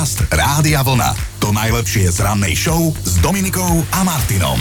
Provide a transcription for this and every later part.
Podcast Rádia Vlna. To najlepšie z rannej show s Dominikou a Martinom.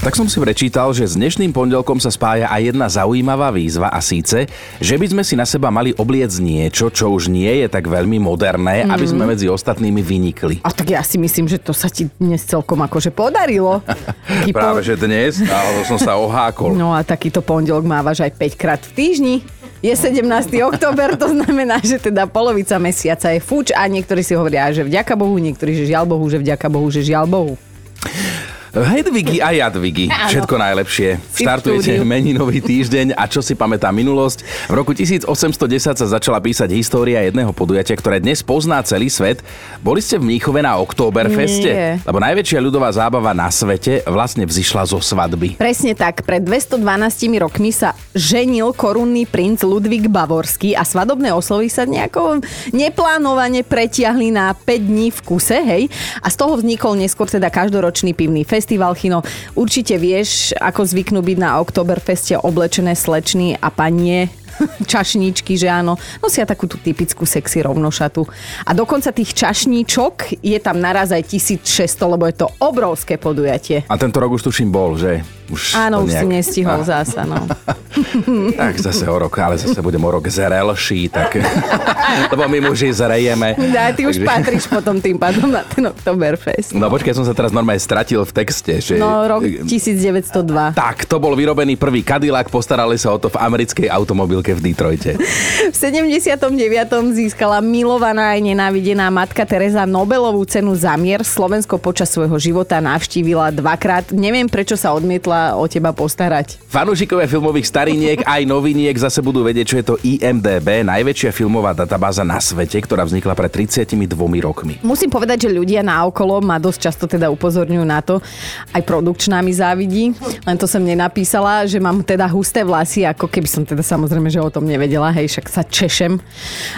Tak som si prečítal, že s dnešným pondelkom sa spája aj jedna zaujímavá výzva a síce, že by sme si na seba mali obliec niečo, čo už nie je tak veľmi moderné, mm. aby sme medzi ostatnými vynikli. A tak ja si myslím, že to sa ti dnes celkom akože podarilo. Práve, že dnes, alebo som sa ohákol. No a takýto pondelok mávaš aj 5 krát v týždni. Je 17. október, to znamená, že teda polovica mesiaca je fuč a niektorí si hovoria, že vďaka Bohu, niektorí, že žiaľ Bohu, že vďaka Bohu, že žiaľ Bohu. Hedvigi a Jadvigi, všetko najlepšie. Štartujete meninový týždeň a čo si pamätá minulosť? V roku 1810 sa začala písať história jedného podujatia, ktoré dnes pozná celý svet. Boli ste v Mníchove na Oktoberfeste? Nie. Lebo najväčšia ľudová zábava na svete vlastne vzýšla zo svadby. Presne tak, pred 212 rokmi sa ženil korunný princ Ludvík Bavorský a svadobné oslovy sa nejako neplánovane pretiahli na 5 dní v kuse, hej? A z toho vznikol neskôr teda každoročný pivný festival Chino. Určite vieš, ako zvyknú byť na Oktoberfeste oblečené slečny a panie čašníčky, že áno, nosia takú tú typickú sexy rovnošatu. A dokonca tých čašníčok je tam naraz aj 1600, lebo je to obrovské podujatie. A tento rok už tuším bol, že? Už Áno, už si nejak- nestihol Ah. zasa, no. Tak zase o rok, ale zase budem o rok zrelší, tak... Lebo my muži zrejeme. Dá, ty už Takže- patríš potom tým pádom na ten Oktoberfest. No počkaj, som sa teraz normálne stratil v texte, že... No, rok 1902. Tak, to bol vyrobený prvý Cadillac, postarali sa o to v americkej automobilke v Detroite. V 79. získala milovaná aj nenávidená matka Teresa Nobelovú cenu za mier. Slovensko počas svojho života navštívila dvakrát. Neviem, prečo sa odmietla o teba postarať. Fanúšikovia filmových stariniek aj noviniek zase budú vedieť, čo je to IMDB, najväčšia filmová databáza na svete, ktorá vznikla pred 32 rokmi. Musím povedať, že ľudia naokolo ma dosť často teda upozorňujú na to. Aj produkčná mi závidí, len to som nenapísala, že mám teda husté vlasy, ako keby som teda samozrejme, že o tom nevedela, hej, však sa češem.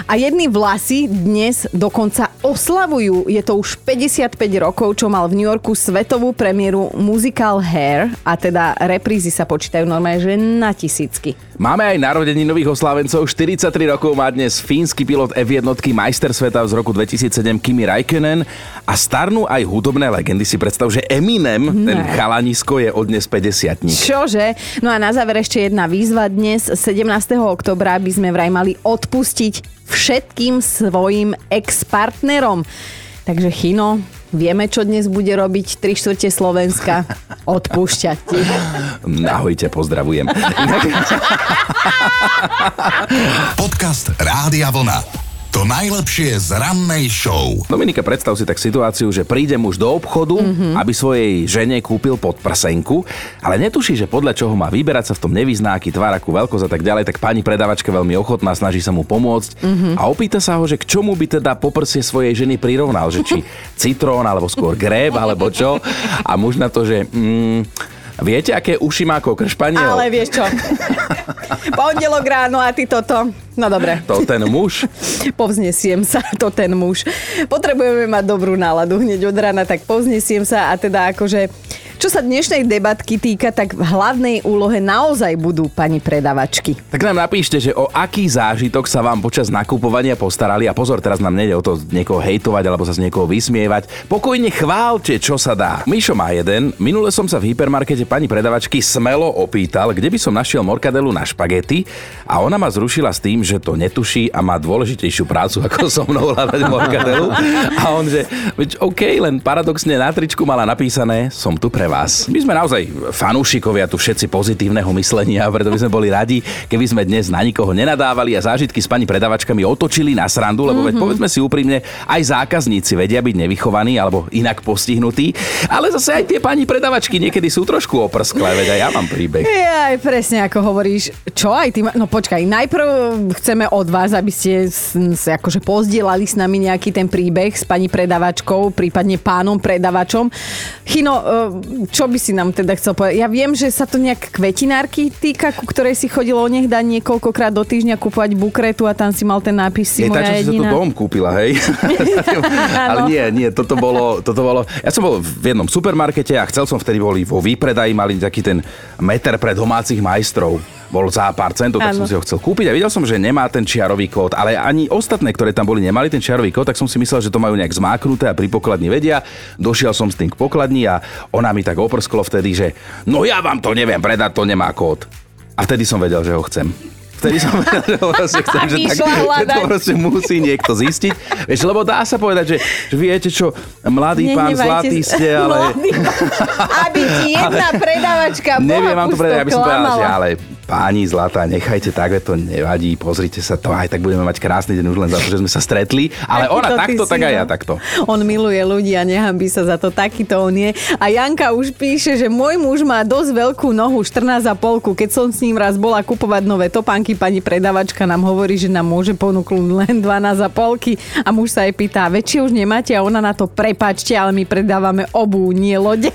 A jedny vlasy dnes dokonca oslavujú. Je to už 55 rokov, čo mal v New Yorku svetovú premiéru Musical Hair a teda reprízy sa počítajú normálne, že na tisícky. Máme aj narodení nových oslávencov. 43 rokov má dnes fínsky pilot F1 majster sveta z roku 2007 Kimi Räikkönen a starnú aj hudobné legendy. Si predstav, že Eminem, ten chalanisko, je od dnes 50 Čože? No a na záver ešte jedna výzva. Dnes 17. oktobra by sme vraj mali odpustiť všetkým svojim ex-partnerom. Takže Chino, vieme, čo dnes bude robiť 3 štvrte Slovenska. Odpúšťať ti. Ahojte, pozdravujem. Podcast Rádia Vlna. To najlepšie z rannej show. Dominika, predstav si tak situáciu, že príde muž do obchodu, mm-hmm. aby svojej žene kúpil podprsenku, ale netuší, že podľa čoho má vyberať sa v tom nevyzná, aký tvár, akú veľkosť a tak ďalej, tak pani predavačka veľmi ochotná, snaží sa mu pomôcť mm-hmm. a opýta sa ho, že k čomu by teda poprsie svojej ženy prirovnal, že či citrón, alebo skôr gréb, alebo čo. A muž na to, že... Mm, Viete, aké uši má ako kršpaniel? Ale vieš čo? Pondelok ráno a ty toto. No dobre. To ten muž. Povznesiem sa, to ten muž. Potrebujeme mať dobrú náladu hneď od rána, tak povznesiem sa a teda akože... Čo sa dnešnej debatky týka, tak v hlavnej úlohe naozaj budú pani predavačky. Tak nám napíšte, že o aký zážitok sa vám počas nakupovania postarali a pozor, teraz nám nejde o to niekoho hejtovať alebo sa z niekoho vysmievať. Pokojne chválte, čo sa dá. Mišo má jeden. Minule som sa v hypermarkete pani predavačky smelo opýtal, kde by som našiel morkadelu na špagety a ona ma zrušila s tým, že to netuší a má dôležitejšiu prácu ako so mnou hľadať morkadelu. A on, že OK, len paradoxne na tričku mala napísané, som tu pre vás. My sme naozaj fanúšikovia tu všetci pozitívneho myslenia, preto by sme boli radi, keby sme dnes na nikoho nenadávali a zážitky s pani predavačkami otočili na srandu, lebo veď povedzme si úprimne, aj zákazníci vedia byť nevychovaní alebo inak postihnutí, ale zase aj tie pani predavačky niekedy sú trošku oprsklé, veď aj ja mám príbeh. Aj presne ako hovoríš. Čo aj ty? ma- No počkaj, najprv chceme od vás, aby ste sa akože pozdielali s nami nejaký ten príbeh s pani predavačkou, prípadne pánom predavačom. Chino, eh, čo by si nám teda chcel povedať? Ja viem, že sa to nejak kvetinárky týka, ku ktorej si chodilo onehda niekoľkokrát do týždňa kúpovať bukretu a tam si mal ten nápis si Je tá, moja čo si jediná. dom kúpila, hej? Ale nie, nie, toto bolo, toto bolo... Ja som bol v jednom supermarkete a chcel som vtedy boli vo výpredaji, mali taký ten meter pre domácich majstrov. Bol za pár centov, tak Áno. som si ho chcel kúpiť a videl som, že nemá ten čiarový kód, ale ani ostatné, ktoré tam boli, nemali ten čiarový kód, tak som si myslel, že to majú nejak zmáknuté a pri pokladni vedia. Došiel som s tým k pokladni a ona mi tak oprsklo vtedy, že no ja vám to neviem predať, to nemá kód. A vtedy som vedel, že ho chcem. Vtedy som vedel, že proste chcem, že, tak, že to proste musí niekto zistiť. Vieš, lebo dá sa povedať, že, že viete čo, mladý pán zlatý ste, ale... Mladý pán. Aby ti jedna predávačka Neviem vám to povedať, aby som povedal, že ale páni zlatá, nechajte tak, to nevadí, pozrite sa to, aj tak budeme mať krásny deň už len za to, že sme sa stretli. Ale Takýto ona takto, tak aj no. ja takto. On miluje ľudí a nehambí sa za to, takýto on je. A Janka už píše, že môj muž má dosť veľkú nohu, 14,5. Keď som s ním raz bola kupovať nové topánky, pani predavačka nám hovorí, že nám môže ponúknuť len 12,5. A muž sa jej pýta, väčšie už nemáte? A ona na to, prepačte, ale my predávame obu, nie lode.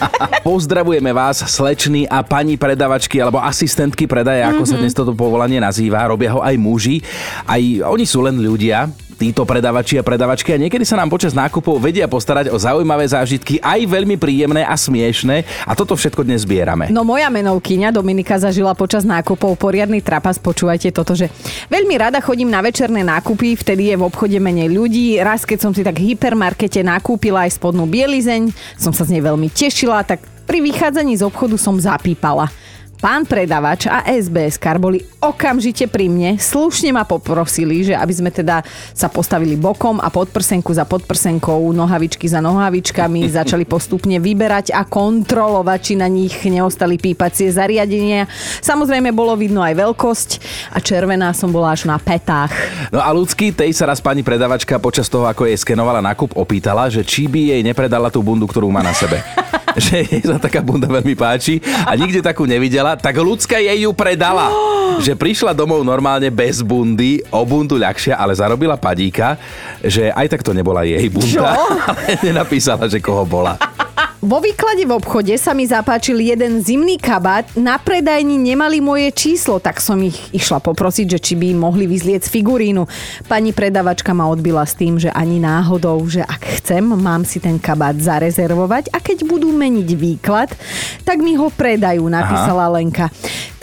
Pozdravujeme vás, slečny a pani predavačky alebo asistentky predaja, ako sa dnes toto povolanie nazýva. Robia ho aj muži. Aj oni sú len ľudia, títo predavači a predavačky a niekedy sa nám počas nákupov vedia postarať o zaujímavé zážitky, aj veľmi príjemné a smiešné a toto všetko dnes zbierame. No moja menovkyňa Dominika zažila počas nákupov poriadny trapas, počúvajte toto, že veľmi rada chodím na večerné nákupy, vtedy je v obchode menej ľudí. Raz, keď som si tak v hypermarkete nakúpila aj spodnú bielizeň, som sa z nej veľmi tešila, tak pri vychádzaní z obchodu som zapípala. Pán predavač a SBS kar boli okamžite pri mne, slušne ma poprosili, že aby sme teda sa postavili bokom a podprsenku za podprsenkou, nohavičky za nohavičkami, začali postupne vyberať a kontrolovať, či na nich neostali pípacie zariadenia. Samozrejme bolo vidno aj veľkosť a červená som bola až na petách. No a ľudský, tej sa raz pani predavačka počas toho, ako jej skenovala nákup, opýtala, že či by jej nepredala tú bundu, ktorú má na sebe. že jej sa taká bunda veľmi páči a nikde takú nevidela, tak ľudská jej ju predala. že prišla domov normálne bez bundy, o bundu ľahšia, ale zarobila padíka, že aj tak to nebola jej bunda, Čo? ale nenapísala, že koho bola. Vo výklade v obchode sa mi zapáčil jeden zimný kabát. Na predajni nemali moje číslo, tak som ich išla poprosiť, že či by mohli vyzlieť figurínu. Pani predavačka ma odbila s tým, že ani náhodou, že ak chcem, mám si ten kabát zarezervovať a keď budú meniť výklad, tak mi ho predajú, napísala Aha. Lenka.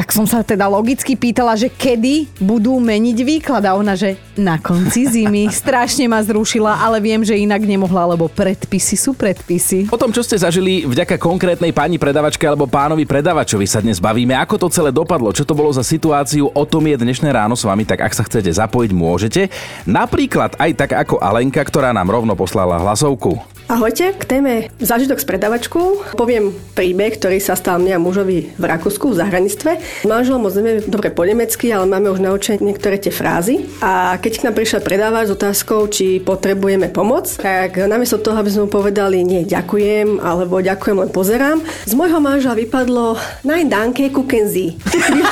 Tak som sa teda logicky pýtala, že kedy budú meniť výklad a ona, že na konci zimy. Strašne ma zrušila, ale viem, že inak nemohla, lebo predpisy sú predpisy. O tom, čo ste zažili vďaka konkrétnej pani predavačke alebo pánovi predavačovi sa dnes bavíme. Ako to celé dopadlo? Čo to bolo za situáciu? O tom je dnešné ráno s vami, tak ak sa chcete zapojiť, môžete. Napríklad aj tak ako Alenka, ktorá nám rovno poslala hlasovku. Ahojte, k téme zážitok s predavačkou poviem príbeh, ktorý sa stal mňa mužovi v Rakúsku, v zahraničstve. Manžel moc nevie dobre po nemecky, ale máme už naučené niektoré tie frázy. A keď k nám prišiel predávač s otázkou, či potrebujeme pomoc, tak namiesto toho, aby sme mu povedali nie, ďakujem, alebo ďakujem, len pozerám, z môjho manžela vypadlo Nein, danke, gucken Sie.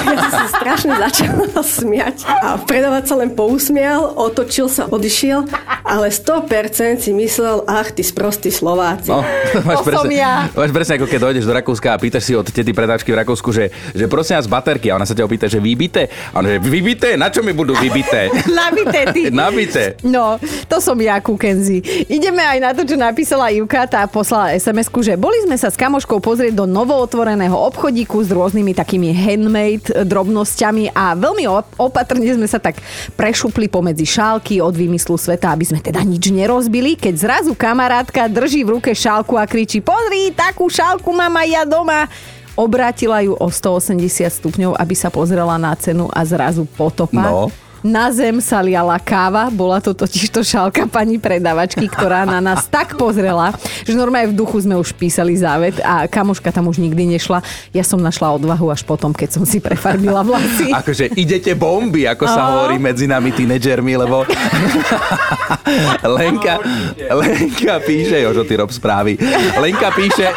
Ja sa strašne začala smiať a predávač sa len pousmial, otočil sa, odišiel, ale 100% si myslel, ach, ty sprostí Slováci. No, máš, To presne, ja. máš presne ako keď dojdeš do Rakúska a pýtaš si od tety predáčky v Rakúsku, že, že prosím vás baterky a ona sa ťa opýta, že vybité. A ona, že vybité? Na čo mi budú vybité? Nabité ty. Nabité. No, to som ja, Kukenzi. Ideme aj na to, čo napísala Juka, tá poslala sms že boli sme sa s kamoškou pozrieť do novootvoreného obchodíku s rôznymi takými handmade drobnosťami a veľmi op- opatrne sme sa tak prešupli pomedzi šálky od vymyslu sveta, aby sme teda nič nerozbili, keď zrazu kamarátka drží v ruke šálku a kričí pozri, takú šálku mám aj ja doma. Obrátila ju o 180 stupňov, aby sa pozrela na cenu a zrazu potopa. No. Na zem sa liala káva, bola to totiž to šálka pani predavačky, ktorá na nás tak pozrela, že normálne v duchu sme už písali závet a kamoška tam už nikdy nešla. Ja som našla odvahu až potom, keď som si prefarbila vlasy. Akože idete bomby, ako sa Áno. hovorí medzi nami tínedžermi, lebo Lenka, Lenka píše, Jožo, ty rob správy. Lenka píše,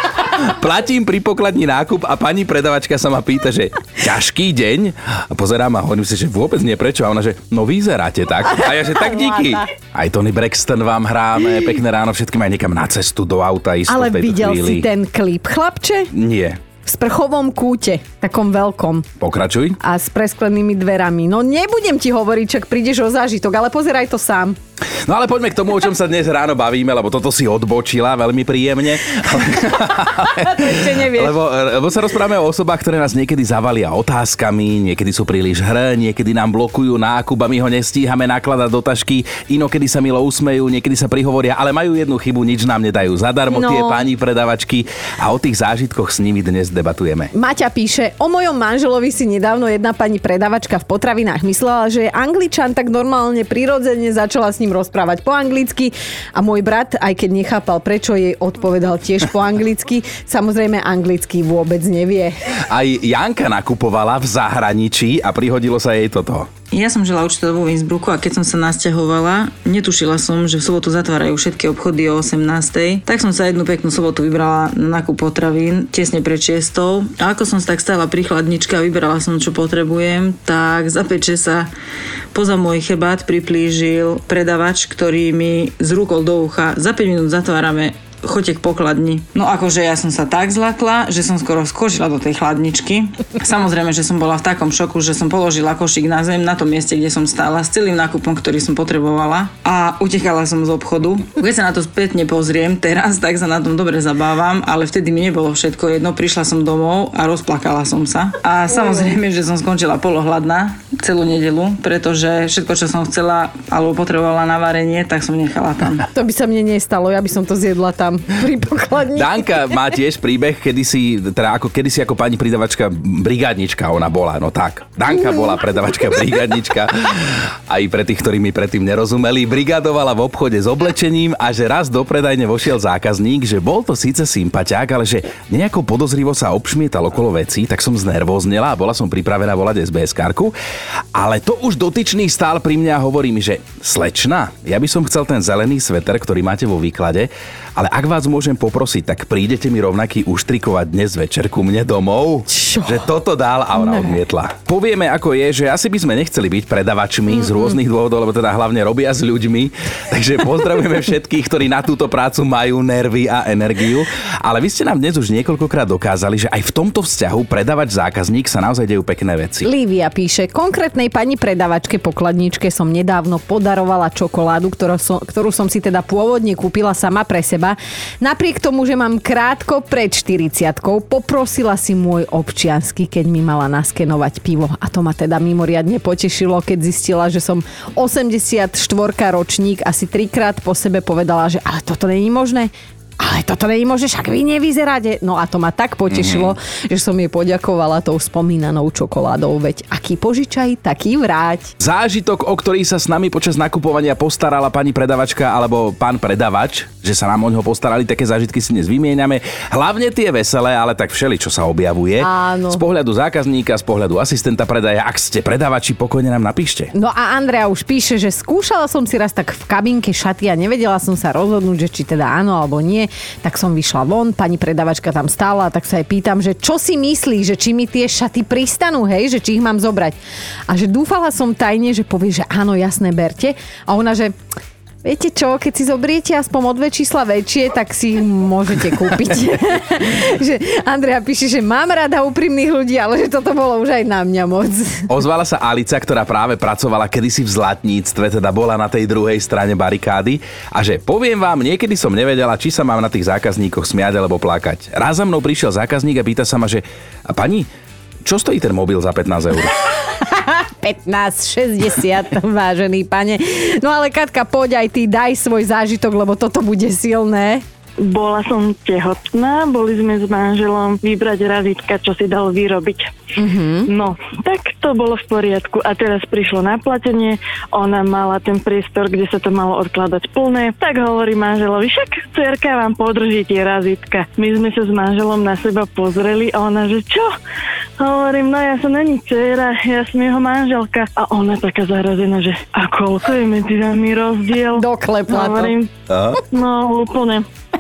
platím pri pokladni nákup a pani predavačka sa ma pýta, že ťažký deň? A pozerám a hovorím si, že vôbec nie, prečo? A ona, že no vyzeráte tak. A ja, že tak díky. Aj Tony Braxton vám hráme, pekné ráno všetkým aj niekam na cestu do auta ísť Ale videl chvíli. si ten klip, chlapče? Nie. V sprchovom kúte, takom veľkom Pokračuj. a s presklenými dverami. No nebudem ti hovoriť, čak prídeš o zážitok, ale pozeraj to sám. No ale poďme k tomu, o čom sa dnes ráno bavíme, lebo toto si odbočila veľmi príjemne. to ešte nevieš. Lebo, lebo sa rozprávame o osobách, ktoré nás niekedy zavalia otázkami, niekedy sú príliš hr, niekedy nám blokujú nákup a my ho nestíhame nakladať do tašky, inokedy sa milo usmejú, niekedy sa prihovoria, ale majú jednu chybu, nič nám nedajú zadarmo No. tie pani predavačky a o tých zážitkoch s nimi dnes debatujeme. Maťa píše, o mojom manželovi si nedávno jedna pani predavačka v potravinách myslela, že je angličan, tak normálne prirodzene začala s ním rozprávať po anglicky a môj brat, aj keď nechápal, prečo jej odpovedal tiež po anglicky, samozrejme anglicky vôbec nevie. Aj Janka nakupovala v zahraničí a prihodilo sa jej toto. Ja som žila určite vo Innsbrucku a keď som sa nasťahovala, netušila som, že v sobotu zatvárajú všetky obchody o 18. Tak som sa jednu peknú sobotu vybrala na nákup potravín tesne pred 6. A ako som sa tak stála pri chladničke a vybrala som, čo potrebujem, tak za peče sa poza môj chrbát priplížil predavač, ktorý mi z rukou do ucha za 5 minút zatvárame choďte k pokladni. No akože ja som sa tak zlakla, že som skoro skočila do tej chladničky. Samozrejme, že som bola v takom šoku, že som položila košík na zem na tom mieste, kde som stála s celým nákupom, ktorý som potrebovala a utekala som z obchodu. Keď sa na to spätne pozriem teraz, tak sa na tom dobre zabávam, ale vtedy mi nebolo všetko jedno. Prišla som domov a rozplakala som sa. A samozrejme, že som skončila polohladná celú nedelu, pretože všetko, čo som chcela alebo potrebovala na varenie, tak som nechala tam. To by sa mne nestalo, ja by som to zjedla tam pri pokladni. Danka má tiež príbeh, kedy si, teda ako, kedy si ako pani pridavačka brigádnička ona bola, no tak. Danka bola predavačka brigádnička. Aj pre tých, ktorí mi predtým nerozumeli, brigadovala v obchode s oblečením a že raz do predajne vošiel zákazník, že bol to síce sympatiák, ale že nejako podozrivo sa obšmietal okolo veci, tak som znervoznela a bola som pripravená volať SBS karku. Ale to už dotyčný stál pri mňa a hovorí mi, že slečna, ja by som chcel ten zelený sveter, ktorý máte vo výklade, ale ak vás môžem poprosiť, tak prídete mi rovnaký uštrikovať dnes večer ku mne domov? Čo? Že toto dal a ona odmietla. Povieme, ako je, že asi by sme nechceli byť predavačmi z rôznych dôvodov, lebo teda hlavne robia s ľuďmi. Takže pozdravujeme všetkých, ktorí na túto prácu majú nervy a energiu. Ale vy ste nám dnes už niekoľkokrát dokázali, že aj v tomto vzťahu predavač zákazník sa naozaj dejú pekné veci. Lívia píše, konkrétnej pani predavačke pokladničke som nedávno podarovala čokoládu, ktorú som, ktorú som si teda pôvodne kúpila sama pre seba. Napriek tomu, že mám krátko pred 40 poprosila si môj občiansky, keď mi mala naskenovať pivo. A to ma teda mimoriadne potešilo, keď zistila, že som 84 ročník, asi trikrát po sebe povedala, že ale toto není možné. Ale toto možné, však vy nevyzeráte. No a to ma tak potešilo, mm-hmm. že som jej poďakovala tou spomínanou čokoládou, veď aký požičaj, taký vráť. Zážitok, o ktorý sa s nami počas nakupovania postarala pani predavačka alebo pán predavač, že sa nám o ňo postarali, také zážitky si dnes vymieňame. Hlavne tie veselé, ale tak všeli, čo sa objavuje. Áno. Z pohľadu zákazníka, z pohľadu asistenta predaja. Ak ste predavači, pokojne nám napíšte. No a Andrea už píše, že skúšala som si raz tak v kabinke šaty a nevedela som sa rozhodnúť, že či teda áno alebo nie. Tak som vyšla von, pani predavačka tam stála, tak sa jej pýtam, že čo si myslí, že či mi tie šaty pristanú, hej, že či ich mám zobrať. A že dúfala som tajne, že povie, že áno, jasné, berte. A ona, že Viete čo, keď si zobriete aspoň o dve čísla väčšie, tak si môžete kúpiť. že Andrea píše, že mám rada úprimných ľudí, ale že toto bolo už aj na mňa moc. Ozvala sa Alica, ktorá práve pracovala kedysi v zlatníctve, teda bola na tej druhej strane barikády a že poviem vám, niekedy som nevedela, či sa mám na tých zákazníkoch smiať alebo plakať. Raz za mnou prišiel zákazník a pýta sa ma, že a pani, čo stojí ten mobil za 15 eur? 15,60, vážený pane. No ale Katka, poď aj ty, daj svoj zážitok, lebo toto bude silné. Bola som tehotná, boli sme s manželom vybrať razítka, čo si dal vyrobiť. Mm-hmm. No, tak to bolo v poriadku. A teraz prišlo naplatenie, ona mala ten priestor, kde sa to malo odkladať plné. Tak hovorí manželovi, však cerka vám podrží tie razítka. My sme sa s manželom na seba pozreli a ona, že čo? Hovorím, no ja som není dcera, ja som jeho manželka. A ona taká zarazená, že a koľko je medzi nami rozdiel? Doklepla to. Hovorím, no úplne.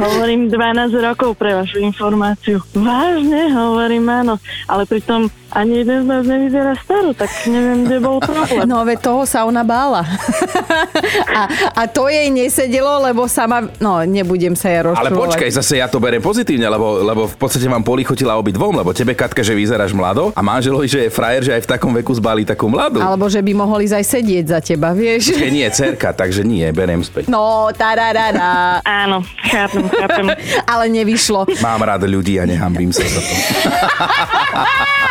Hovorím 12 rokov pre vašu informáciu. Vážne? Hovorím áno. Ale pritom ani jeden z nás nevyzerá staro, tak neviem, kde bol problém. No veď toho sa ona bála. a, a to jej nesedelo, lebo sama... No, nebudem sa ja rozčulovať. Ale počkaj, zase ja to beriem pozitívne, lebo, lebo v podstate vám polichotila obidvom, lebo tebe Katka, že vyzeráš mlado a manželovi, že je frajer, že aj v takom veku zbalí takú mladú. Alebo že by mohol ísť aj sedieť za teba, vieš? Počkej, nie, cerka, takže nie, beriem späť. No, tararara. Áno, chápem, chápem. Ale nevyšlo. Mám rád ľudí a nehambím sa za to.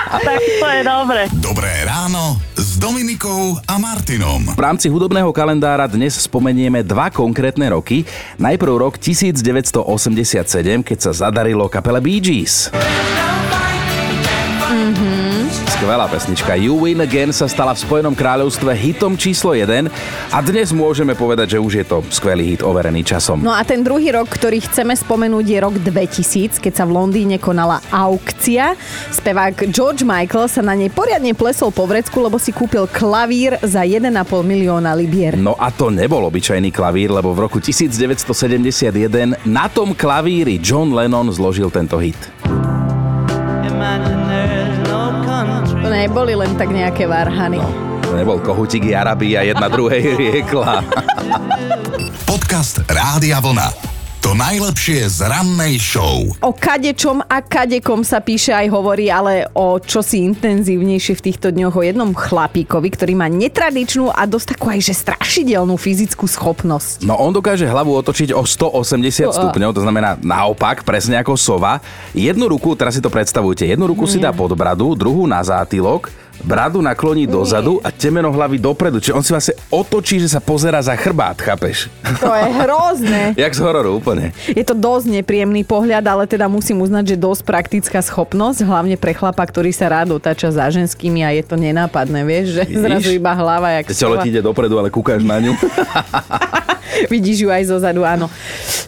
tak to je dobre. Dobré ráno s Dominikou a Martinom. V rámci hudobného kalendára dnes spomenieme dva konkrétne roky. Najprv rok 1987, keď sa zadarilo kapele Bee Gees. Skvelá pesnička You Win Again sa stala v Spojenom kráľovstve hitom číslo 1 a dnes môžeme povedať, že už je to skvelý hit overený časom. No a ten druhý rok, ktorý chceme spomenúť, je rok 2000, keď sa v Londýne konala aukcia. Spevák George Michael sa na nej poriadne plesol po vrecku, lebo si kúpil klavír za 1,5 milióna libier. No a to nebol obyčajný klavír, lebo v roku 1971 na tom klavíri John Lennon zložil tento hit. Neboli len tak nejaké varhany. To nebol kohutiky Arabii a jedna druhej riekla. Podcast Rádia Vlna. To najlepšie z rannej show. O kadečom a kadekom sa píše aj hovorí, ale o čosi intenzívnejšie v týchto dňoch o jednom chlapíkovi, ktorý má netradičnú a dosť takú aj že strašidelnú fyzickú schopnosť. No on dokáže hlavu otočiť o 180 stupňov, to znamená naopak, presne ako sova. Jednu ruku, teraz si to predstavujte, jednu ruku si dá pod bradu, druhú na zátylok, bradu nakloní dozadu a temeno hlavy dopredu. Čiže on si vlastne otočí, že sa pozera za chrbát, chápeš? To je hrozné. Jak z hororu úplne. Je to dosť nepríjemný pohľad, ale teda musím uznať, že dosť praktická schopnosť, hlavne pre chlapa, ktorý sa rád otáča za ženskými a je to nenápadné, vieš, že Vidíš? zrazu iba hlava, jak Telo ti ide dopredu, ale kúkaš na ňu. Vidíš ju aj zo zadu, áno.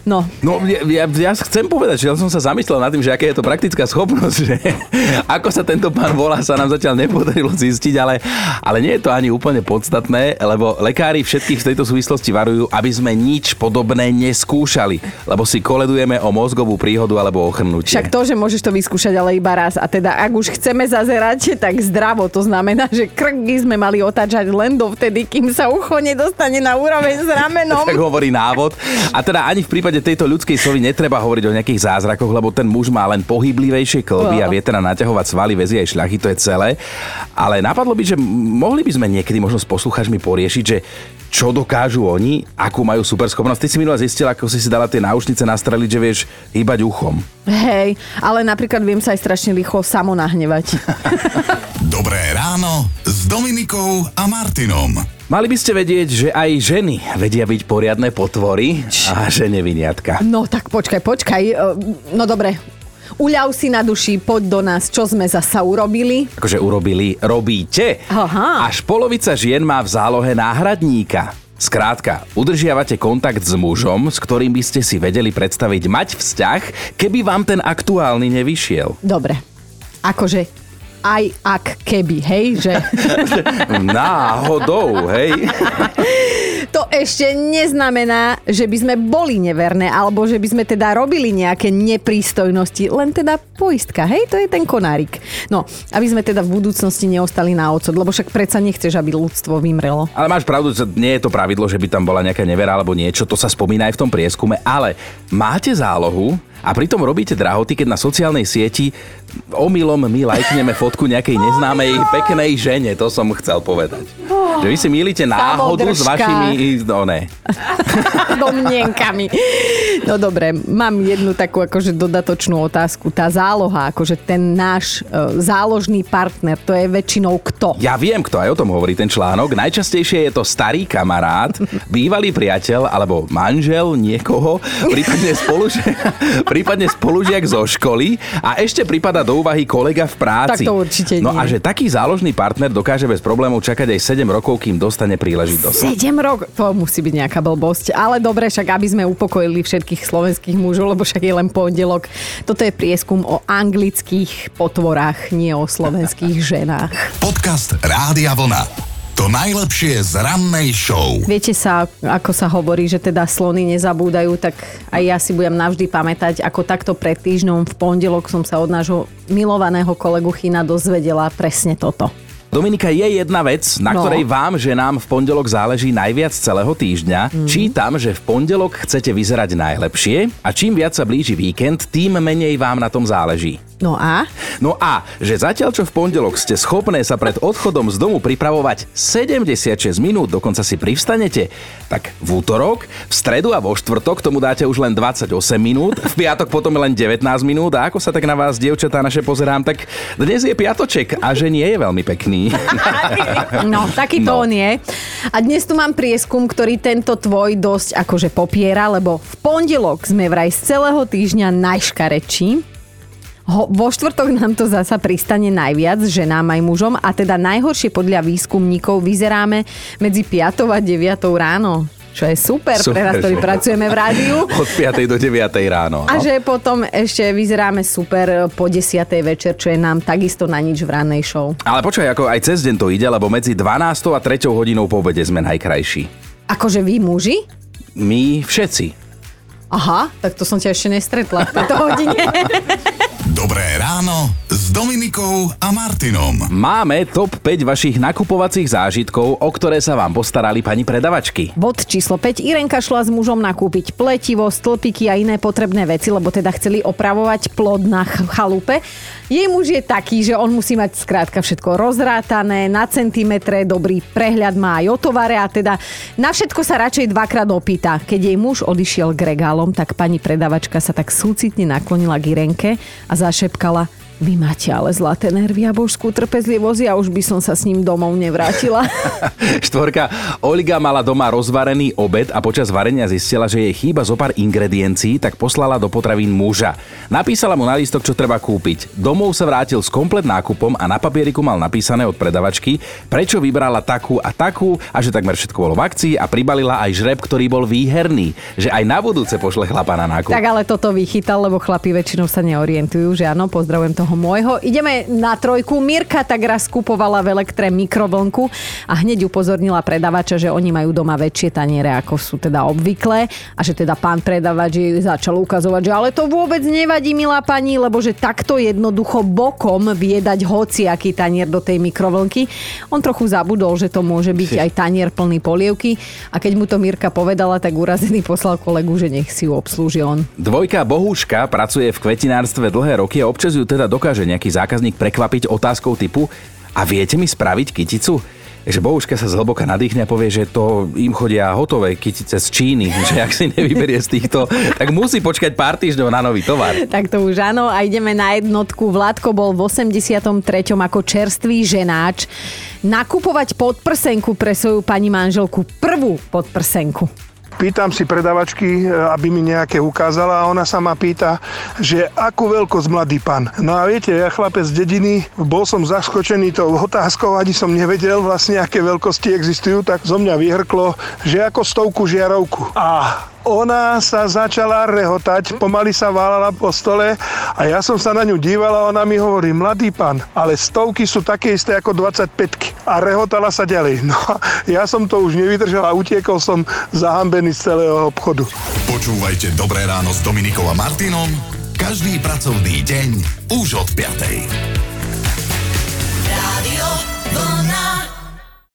No, No ja, ja, ja chcem povedať, že ja som sa zamyslel nad tým, že aká je to praktická schopnosť, že ako sa tento pán volá, sa nám zatiaľ nepodarilo zistiť, ale, ale nie je to ani úplne podstatné, lebo lekári všetkých v tejto súvislosti varujú, aby sme nič podobné neskúšali, lebo si koledujeme o mozgovú príhodu alebo ochrnutie. však to, že môžeš to vyskúšať ale iba raz. A teda, ak už chceme zazerať, tak zdravo. To znamená, že krk by sme mali otáčať len dovtedy, kým sa ucho nedostane na úroveň s ramenom. tak hovorí návod. A teda ani v prípade tejto ľudskej sovy netreba hovoriť o nejakých zázrakoch, lebo ten muž má len pohyblivejšie klby a vie teda naťahovať svaly, väzy aj šľachy, to je celé. Ale napadlo by, že mohli by sme niekedy možno s posluchačmi poriešiť, že čo dokážu oni, akú majú super schopnosť. Ty si minule zistila, ako si si dala tie náušnice nastreliť, že vieš hýbať uchom. Hej, ale napríklad viem sa aj strašne rýchlo samo nahnevať. Dobré ráno s Dominikou a Martinom. Mali by ste vedieť, že aj ženy vedia byť poriadne potvory a že neviniatka. No tak počkaj, počkaj. e, No dobre, uľav si na duši, poď do nás, čo sme zasa urobili. akože urobili, robíte. Aha. Až polovica žien má v zálohe náhradníka. Skrátka, udržiavate kontakt s mužom, s ktorým by ste si vedeli predstaviť mať vzťah, keby vám ten aktuálny nevyšiel. Dobre, akože aj ak keby, hej, že Náhodou, hej? to ešte neznamená, že by sme boli neverné, alebo že by sme teda robili nejaké neprístojnosti, len teda poistka, hej, to je ten konárik. No, aby sme teda v budúcnosti neostali na ocot, lebo však predsa nechceš, aby ľudstvo vymrelo. Ale máš pravdu, že nie je to pravidlo, že by tam bola nejaká nevera alebo niečo, to sa spomína aj v tom prieskume, ale máte zálohu a pritom robíte drahoty, keď na sociálnej sieti omylom my lajkneme fotku nejakej neznámej peknej žene, to som chcel povedať. Že vy si milíte náhodu s Samodržka. Vašimi... No ne. domnienkami. No dobre, mám jednu takú akože dodatočnú otázku. Tá záloha, akože ten náš e, záložný partner, to je väčšinou kto? Ja viem, kto aj o tom hovorí ten článok. Najčastejšie je to starý kamarát, bývalý priateľ alebo manžel niekoho, prípadne, spolužiak, prípadne spolužiak zo školy a ešte prípada do úvahy kolega v práci. Tak to určite No nie. a že taký záložný partner dokáže bez problémov čakať aj 7 rokov, kým dostane príležitosť. 7 rokov, to musí byť nejaká blbosť. Ale dobre, však aby sme upokojili všetkých slovenských mužov, lebo však je len pondelok. Toto je prieskum o anglických potvorách, nie o slovenských ženách. Podcast Rádia Vlna. To najlepšie z rannej show. Viete sa, ako sa hovorí, že teda slony nezabúdajú, tak aj ja si budem navždy pamätať, ako takto pred týždňom v pondelok som sa od nášho milovaného kolegu China dozvedela presne toto. Dominika, je jedna vec, na No. ktorej vám, že nám v pondelok záleží najviac celého týždňa. Mhm. Čítam, že v pondelok chcete vyzerať najlepšie a čím viac sa blíži víkend, tým menej vám na tom záleží. No a? No a, že zatiaľ čo v pondelok ste schopné sa pred odchodom z domu pripravovať 76 minút, dokonca si privstanete, tak v útorok, v stredu a vo štvrtok tomu dáte už len 28 minút, v piatok potom len 19 minút a ako sa tak na vás, dievčatá naše, pozerám, tak dnes je piatoček a že nie je veľmi pekný. No, taký to No. on je. A dnes tu mám prieskum, ktorý tento tvoj dosť akože popiera, lebo v pondelok sme vraj z celého týždňa najškarečí. Ho, vo štvrtok nám to zasa pristane najviac ženám aj mužom a teda najhoršie podľa výskumníkov vyzeráme medzi 5 a 9 ráno. Čo je super, super pre nás, ktorí pracujeme v rádiu. Od 5. do 9. ráno. A No. že potom ešte vyzeráme super po 10. večer, čo je nám takisto na nič v rannej show. Ale počkaj, ako aj cez deň to ide, lebo medzi 12. a 3. hodinou po obede sme najkrajší. Akože vy muži? My všetci. Aha, tak to som ťa ešte nestretla v tejto hodine. Dobré ráno Dominikou a Martinom. Máme top 5 vašich nakupovacích zážitkov, o ktoré sa vám postarali pani predavačky. Bod číslo 5. Irenka šla s mužom nakúpiť pletivo, stĺpiky a iné potrebné veci, lebo teda chceli opravovať plod na ch- chalupe. Jej muž je taký, že on musí mať skrátka všetko rozrátané, na centimetre, dobrý prehľad má aj o tovare a teda na všetko sa radšej dvakrát opýta. Keď jej muž odišiel k regálom, tak pani predavačka sa tak súcitne naklonila k Irenke a zašepkala vy máte ale zlaté nervy a božskú trpezlivosť, ja už by som sa s ním domov nevrátila. Štvorka. Olga mala doma rozvarený obed a počas varenia zistila, že jej chýba zo pár ingrediencií, tak poslala do potravín muža. Napísala mu na lístok, čo treba kúpiť. Domov sa vrátil s komplet nákupom a na papieriku mal napísané od predavačky, prečo vybrala takú a takú a že takmer všetko bolo v akcii a pribalila aj žreb, ktorý bol výherný. Že aj na budúce pošle chlapa na nákup. Tak ale toto vychytal, lebo chlapi väčšinou sa neorientujú, že áno, pozdravujem toho môjho. Ideme na trojku. Mirka tak raz kupovala v elektre mikrovlnku a hneď upozornila predavača, že oni majú doma väčšie taniere, ako sú teda obvyklé a že teda pán predavač jej začal ukazovať, že ale to vôbec nevadí, milá pani, lebo že takto jednoducho bokom vie dať hociaký tanier do tej mikrovlnky. On trochu zabudol, že to môže byť aj tanier plný polievky a keď mu to Mirka povedala, tak urazený poslal kolegu, že nech si ju obslúži on. Dvojka Bohuška pracuje v kvetinárstve dlhé roky a občas ju teda dokáže nejaký zákazník prekvapiť otázkou typu a viete mi spraviť kyticu? že Bohuška sa zhlboka nadýchne a povie, že to im chodia hotové kytice z Číny, že ak si nevyberie z týchto, tak musí počkať pár týždňov na nový tovar. Tak to už áno a ideme na jednotku. Vládko bol v 83. ako čerstvý ženáč nakupovať podprsenku pre svoju pani manželku. Prvú podprsenku. Pýtam si predavačky, e, aby mi nejaké ukázala a ona sa ma pýta, že akú veľkosť mladý pán. No a viete, ja chlapec z dediny, bol som zaskočený tou otázkou, ani som nevedel vlastne, aké veľkosti existujú, tak zo mňa vyhrklo, že ako stovku žiarovku. A ona sa začala rehotať, pomaly sa válala po stole a ja som sa na ňu díval a ona mi hovorí, mladý pán, ale stovky sú také isté ako 25 a rehotala sa ďalej. No ja som to už nevydržal a utiekol som zahambený z celého obchodu. Počúvajte Dobré ráno s Dominikou a Martinom každý pracovný deň už od 5.